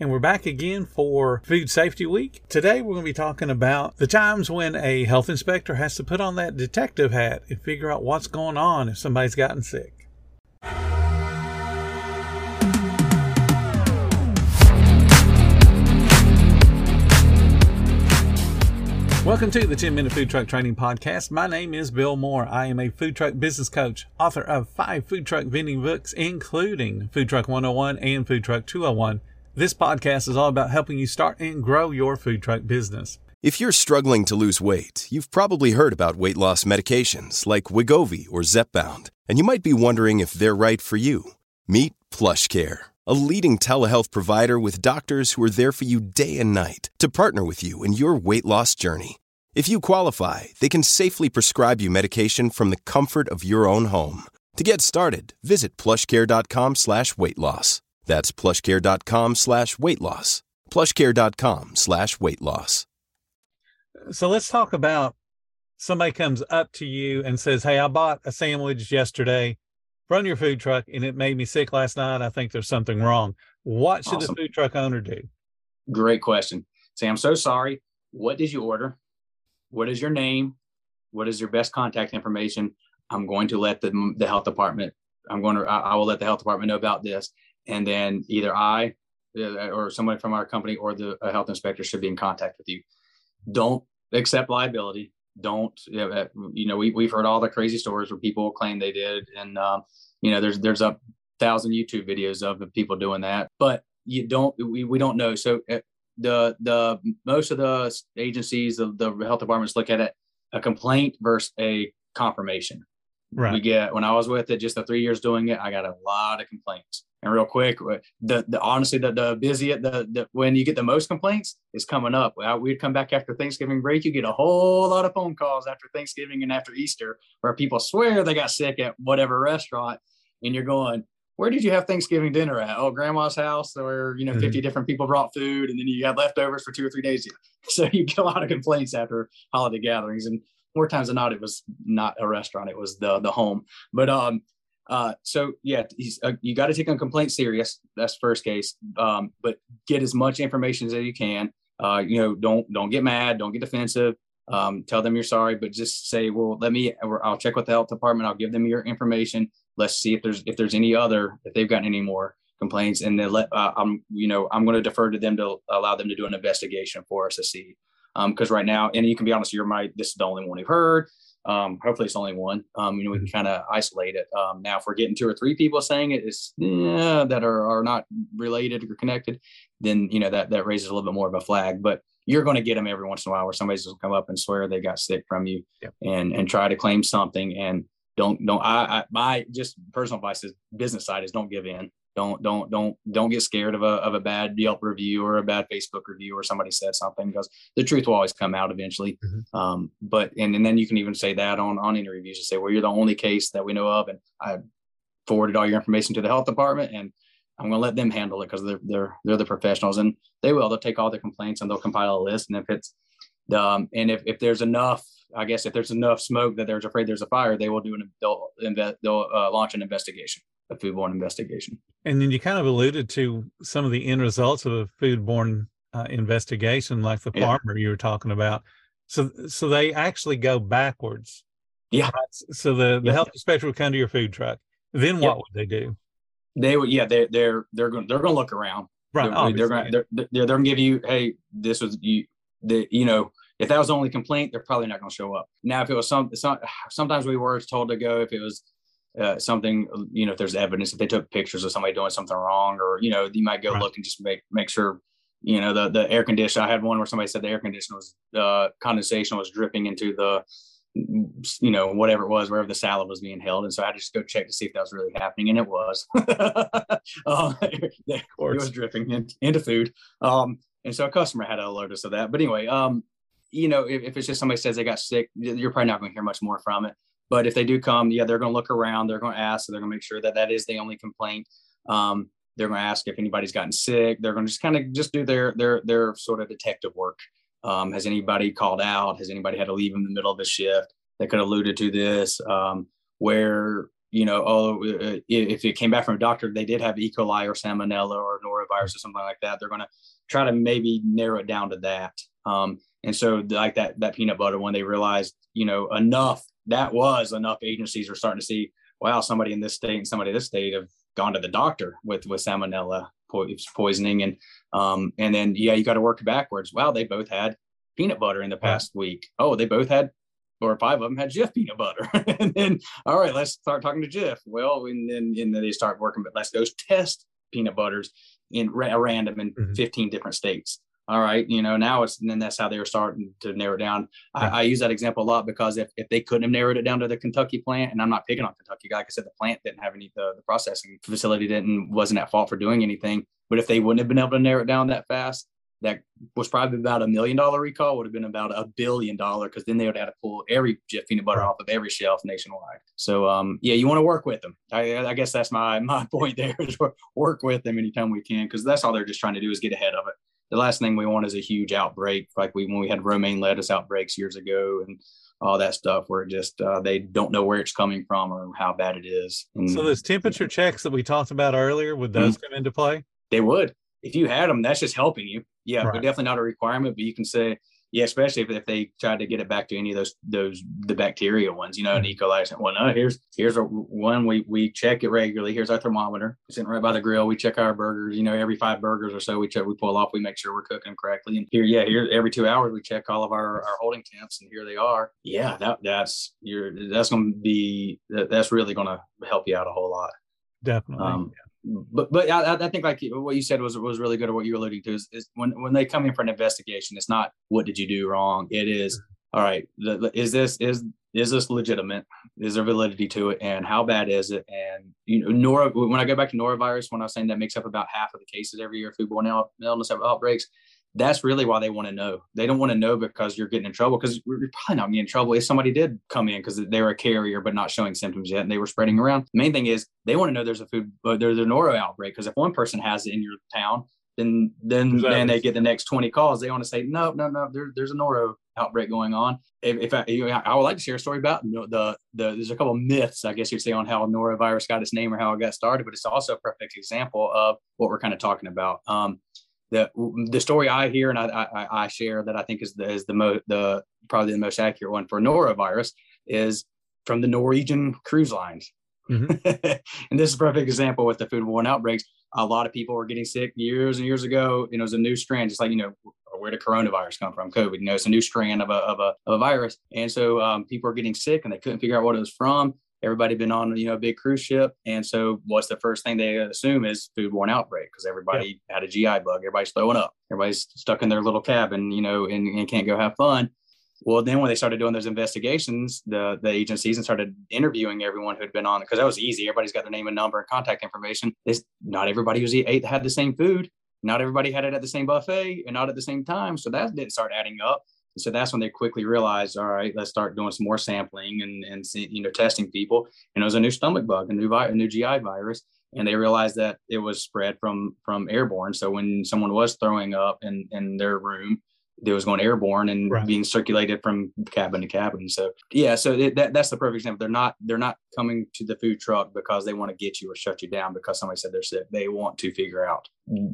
and we're back again for Food Safety Week. Today we're going to be talking about the times when a health inspector has to put on that detective hat and figure out what's going on if somebody's gotten sick. Welcome to the 10 Minute Food Truck Training Podcast. My name is Bill Moore. I am a food truck business coach, author of five food truck vending books, including Food Truck 101 and Food Truck 201. This podcast is all about helping you start and grow your food truck business. If you're struggling to lose weight, you've probably heard about weight loss medications like Wegovy or Zepbound, and you might be wondering if they're right for you. Meet PlushCare, a leading telehealth provider with doctors who are there for you day and night to partner with you in your weight loss journey. If you qualify, they can safely prescribe you medication from the comfort of your own home. To get started, visit plushcare.com slash weight loss. That's plushcare.com slash weight loss. Plushcare.com slash weight loss. So let's talk about somebody comes up to you and says, Hey, I bought a sandwich yesterday from your food truck and it made me sick last night. I think there's something wrong. What should awesome. the food truck owner do? Great question. Say, I'm so sorry. What did you order? What is your name? What is your best contact information? I'm going to let the, the health department, I'm going to, I, I will let the health department know about this. And then either I uh, or somebody from our company or the health inspector should be in contact with you. Don't accept liability. Don't, uh, you know, we, we've heard all the crazy stories where people claim they did. And, um, you know, there's, there's a thousand YouTube videos of people doing that, but you don't, we, we don't know. So uh, the the most of the agencies, the, the health departments look at it a complaint versus a confirmation. Right. We get when I was with it, just the three years doing it, I got a lot of complaints. And real quick, the, the honestly, the, the busy, the, the when you get the most complaints is coming up. We'd come back after Thanksgiving break. You get a whole lot of phone calls after Thanksgiving and after Easter where people swear they got sick at whatever restaurant, and you're going, where did you have Thanksgiving dinner at? Oh, grandma's house, or you know, mm-hmm. 50 different people brought food, and then you had leftovers for two or three days. So you get a lot of complaints after holiday gatherings, and more times than not, it was not a restaurant; it was the the home. But um, uh, so yeah, uh, you got to take a complaint serious. That's first case. Um, but get as much information as you can. Uh, you know, don't don't get mad, don't get defensive. Um, tell them you're sorry, but just say, well, let me. I'll check with the health department. I'll give them your information let's see if there's if there's any other if they've gotten any more complaints and then let uh, i'm you know i'm going to defer to them to allow them to do an investigation for us to see because um, right now and you can be honest you're my this is the only one you've heard. Um, hopefully it's only one. Um, you know we can kind of isolate it. Um, now if we're getting two or three people saying it is yeah, that are, are not related or connected then you know that that raises a little bit more of a flag. But you're going to get them every once in a while where somebody's going to come up and swear they got sick from you and and try to claim something and don't don't I, I my just personal advice is business side is don't give in don't don't don't don't get scared of a of a bad Yelp review or a bad Facebook review or somebody said something because the truth will always come out eventually. Mm-hmm. Um, but and, and then you can even say that on on any reviews. You say, well, you're the only case that we know of, and I forwarded all your information to the health department, and I'm going to let them handle it because they're they're they're the professionals, and they will. They'll take all the complaints and they'll compile a list, and if it's um, and if if there's enough I guess if there's enough smoke that they're afraid there's a fire, they will do an they'll invest they'll uh, launch an investigation, a foodborne investigation. And then you kind of alluded to some of the end results of a foodborne uh, investigation, like the farmer you were talking about. So so they actually go backwards. Yeah. Right? So the the yeah. health inspector would come to your food truck. Then what yeah. would they do? They would yeah they they're they're going they're going to look around. Right. They're, they're going they're, they're, they're going to give you hey this was you the you know if that was the only complaint, they're probably not going to show up. Now, if it was some, some sometimes we were told to go if it was uh, something, you know, if there's evidence, if they took pictures of somebody doing something wrong, or you know, you might go right. look and just make make sure, you know, the the air conditioner. I had one where somebody said the air conditioner was uh, condensation was dripping into the, you know, whatever it was, wherever the salad was being held, and so I had to just go check to see if that was really happening, and it was. uh, it was dripping in, into food. Um, and so a customer had to alert us of that. But anyway, um, you know, if, if it's just somebody says they got sick, you're probably not going to hear much more from it. But if they do come, yeah, they're going to look around. They're going to ask. So they're going to make sure that that is the only complaint. Um, they're going to ask if anybody's gotten sick. They're going to just kind of just do their their their sort of detective work. Um, has anybody called out? Has anybody had to leave in the middle of the shift? They could have alluded to this. Um, where you know, oh, uh, if it came back from a doctor, they did have E. coli or salmonella or norovirus or something like that. They're going to try to maybe narrow it down to that. Um, and so, like that that peanut butter, when they realized, you know, enough that was enough agencies are starting to see, wow, somebody in this state and somebody in this state have gone to the doctor with with salmonella poisoning, and um, and then yeah, you got to work backwards. Wow, they both had peanut butter in the past week. Oh, they both had or five of them had Jif peanut butter. and then, all right, let's start talking to Jif. Well, and then, and then they start working, but let's go test peanut butters in ra- random in mm-hmm. 15 different states. All right, you know, now it's and then that's how they were starting to narrow it down. I, I, use that example a lot because if, if they couldn't have narrowed it down to the Kentucky plant, and I'm not picking on Kentucky, like I said, the plant didn't have any the, the processing facility didn't wasn't at fault for doing anything. But if they wouldn't have been able to narrow it down that fast, that was probably about a million dollar recall would have been about a billion dollar because then they would have had to pull every Jif peanut butter off of every shelf nationwide. So um, yeah, you want to work with them. I, I, guess that's my my point there is work with them anytime we can because that's all they're just trying to do is get ahead of it. The last thing we want is a huge outbreak like we when we had romaine lettuce outbreaks years ago and all that stuff where it just uh, they don't know where it's coming from or how bad it is. And, so those temperature checks that we talked about earlier would those mm-hmm. come into play? They would if you had them, that's just helping you. Yeah, right. but definitely not a requirement. But you can say, yeah, especially if, if they tried to get it back to any of those those the bacteria ones, you know, an mm-hmm. E. coli. Well, no, here's here's a one we we check it regularly. Here's our thermometer sitting right by the grill. We check our burgers. You know, every five burgers or so, we check we pull off. We make sure we're cooking them correctly. And here, yeah, here every two hours we check all of our our holding temps, and here they are. Yeah, that that's you're that's going to be that, that's really going to help you out a whole lot. Definitely. Um, yeah but but I, I, think like what you said was was really good. Or what you're alluding to is, is, when when they come in for an investigation, it's not what did you do wrong. It is mm-hmm. all right. The, is this is is this legitimate? Is there validity to it? And how bad is it? And you know, Nora. When I go back to norovirus, when I was saying that makes up about half of the cases every year, foodborne illness outbreaks that's really why they want to know. They don't want to know because you're getting in trouble because you're probably not getting in trouble if somebody did come in because they were a carrier but not showing symptoms yet and they were spreading around. The main thing is they want to know there's a food, uh, there's a noro outbreak because if one person has it in your town, then then exactly. then they get the next 20 calls. They want to say no, no, no. There, there's a noro outbreak going on. If, if I, I, would like to share a story about the, the, the there's a couple of myths I guess you'd say on how norovirus got its name or how it got started, but it's also a perfect example of what we're kind of talking about. Um, the the story I hear and I, I, I share that I think is the is the most the probably the most accurate one for norovirus is from the Norwegian cruise lines. Mm-hmm. and this is a perfect example with the foodborne outbreaks. A lot of people were getting sick years and years ago. You know, it was a new strand, just like you know, where did coronavirus come from? COVID. You know, it's a new strand of a of a, of a virus, and so um, people are getting sick and they couldn't figure out what it was from everybody been on you know a big cruise ship. And so what's the first thing they assume is foodborne outbreak because everybody yeah. had a gi bug. Everybody's throwing up. Everybody's stuck in their little cabin you know and, and can't go have fun. Well then when they started doing those investigations the the agencies and started interviewing everyone who had been on because that was easy. Everybody's got their name and number and contact information. It's not everybody who's ate had the same food. Not everybody had it at the same buffet and not at the same time. So that didn't start adding up and so that's when they quickly realized, all right, let's start doing some more sampling and and see, you know testing people. And it was a new stomach bug, a new vi- a new GI virus, and they realized that it was spread from from airborne. So when someone was throwing up in in their room, it was going airborne and right. being circulated from cabin to cabin. So yeah, so it, that that's the perfect example. They're not they're not coming to the food truck because they want to get you or shut you down because somebody said they're sick. They want to figure out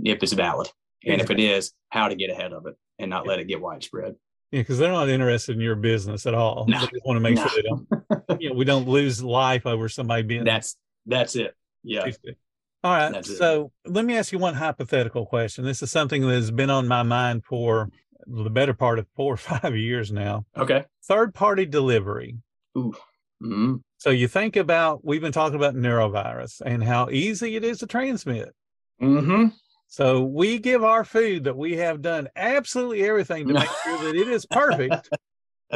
if it's valid and if it is, how to get ahead of it and not let it get widespread. Yeah, because they're not interested in your business at all. No, they just want to make no. sure they don't, you know, we don't lose life over somebody being. That's that's it. Yeah. All right. That's so it. let me ask you one hypothetical question. This is something that has been on my mind for the better part of four or five years now. Okay. Third party delivery. Ooh. Mm-hmm. So you think about we've been talking about norovirus and how easy it is to transmit. Mm-hmm. So we give our food that we have done absolutely everything to make sure that it is perfect.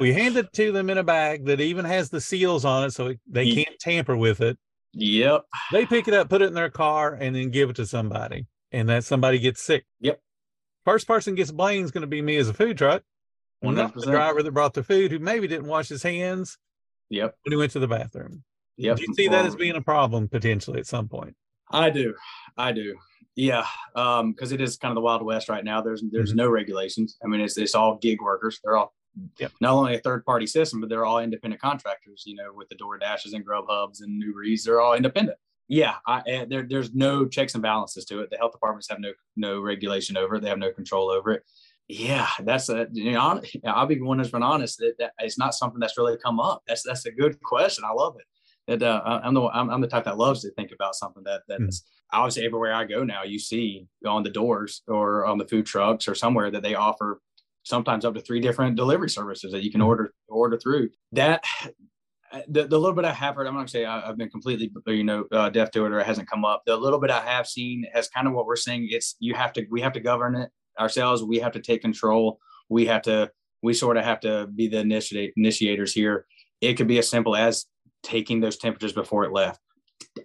we hand it to them in a bag that even has the seals on it so they can't tamper with it. Yep. They pick it up, put it in their car, and then give it to somebody. And that somebody gets sick. Yep. First person gets blamed is going to be me as a food truck. Well, not the driver that brought the food who maybe didn't wash his hands. Yep. When he went to the bathroom. Yep. Do you see that as being a problem potentially at some point? I do. I do. Yeah, because um, it is kind of the wild west right now. There's there's mm-hmm. no regulations. I mean, it's it's all gig workers. They're all yep. not only a third party system, but they're all independent contractors. You know, with the DoorDashes and Grubhubs and Uber Eats, they're all independent. Yeah, I, eh, there, there's no checks and balances to it. The health departments have no no regulation over it. They have no control over it. Yeah, that's a you know I'll be one that's been honest that, that it's not something that's really come up. That's that's a good question. I love it. That uh, I'm the I'm, I'm, the type that loves to think about something that that's mm obviously everywhere I go now. You see on the doors or on the food trucks or somewhere that they offer sometimes up to three different delivery services that you can mm order order through. That the, the little bit I have heard, I'm not gonna say I, have been completely, you know, uh, deaf to it or it hasn't come up. The little bit I have seen has kind of what we're saying. It's you have to, we have to govern it ourselves. We have to take control. We have to, we sort of have to be the initiate initiators here. It could be as simple as taking those temperatures before it left.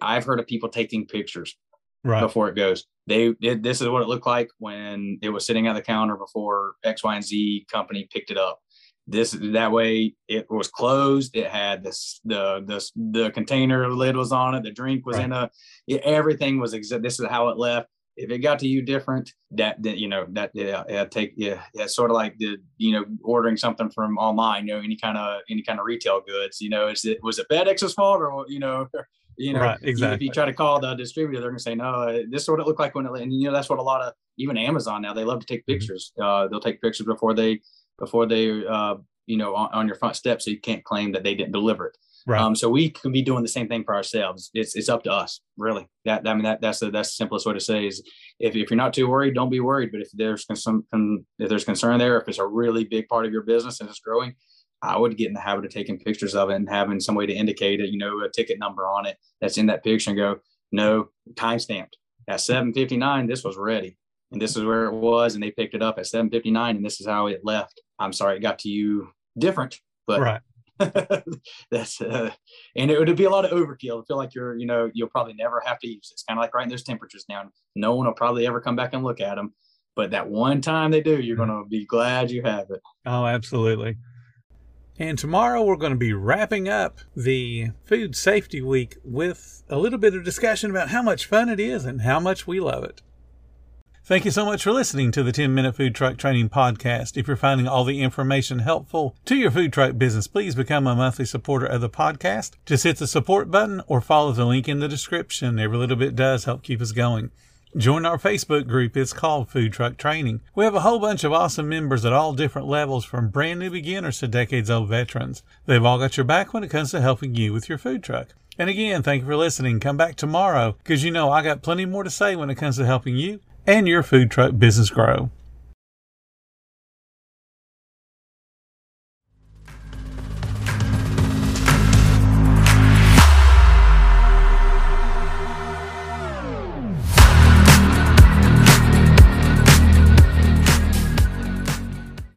I've heard of people taking pictures right. before it goes. They did. This is what it looked like when it was sitting at the counter before X, Y, and Z company picked it up this that way it was closed it had this the the the container lid was on it the drink was right. in a it, everything was exact this is how it left if it got to you different that, that you know that yeah, yeah take yeah it's sort of like the you know ordering something from online you know any kind of any kind of retail goods you know is it was it FedEx's fault or you know you know right, exactly. if you try to call the distributor they're gonna say no this is what it looked like when it and you know that's what a lot of even Amazon now they love to take mm-hmm. pictures mm-hmm. uh, they'll take pictures before they before they uh, you know on, on, your front step so you can't claim that they didn't deliver it right. um, so we can be doing the same thing for ourselves it's it's up to us really that i mean that that's the that's the simplest way to say is if, if you're not too worried don't be worried but if there's some if there's concern there if it's a really big part of your business and it's growing I would get in the habit of taking pictures of it and having some way to indicate it, you know, a ticket number on it that's in that picture and go, no, time stamped at 759, this was ready and this is where it was, and they picked it up at 7:59, and this is how it left. I'm sorry it got to you different, but right. that's uh, and it would be a lot of overkill. I feel like you're, you know, you'll probably never have to use it. It's kind of like writing those temperatures down. No one will probably ever come back and look at them, but that one time they do, you're mm-hmm. going to be glad you have it. Oh, absolutely. And tomorrow we're going to be wrapping up the Food Safety Week with a little bit of discussion about how much fun it is and how much we love it. Thank you so much for listening to the 10 Minute Food Truck Training Podcast. If you're finding all the information helpful to your food truck business, please become a monthly supporter of the podcast. Just hit the support button or follow the link in the description. Every little bit does help keep us going. Join our Facebook group. It's called Food Truck Training. We have a whole bunch of awesome members at all different levels from brand new beginners to decades old veterans. They've all got your back when it comes to helping you with your food truck. And again, thank you for listening. Come back tomorrow because you know I got plenty more to say when it comes to helping you and your food truck business grow.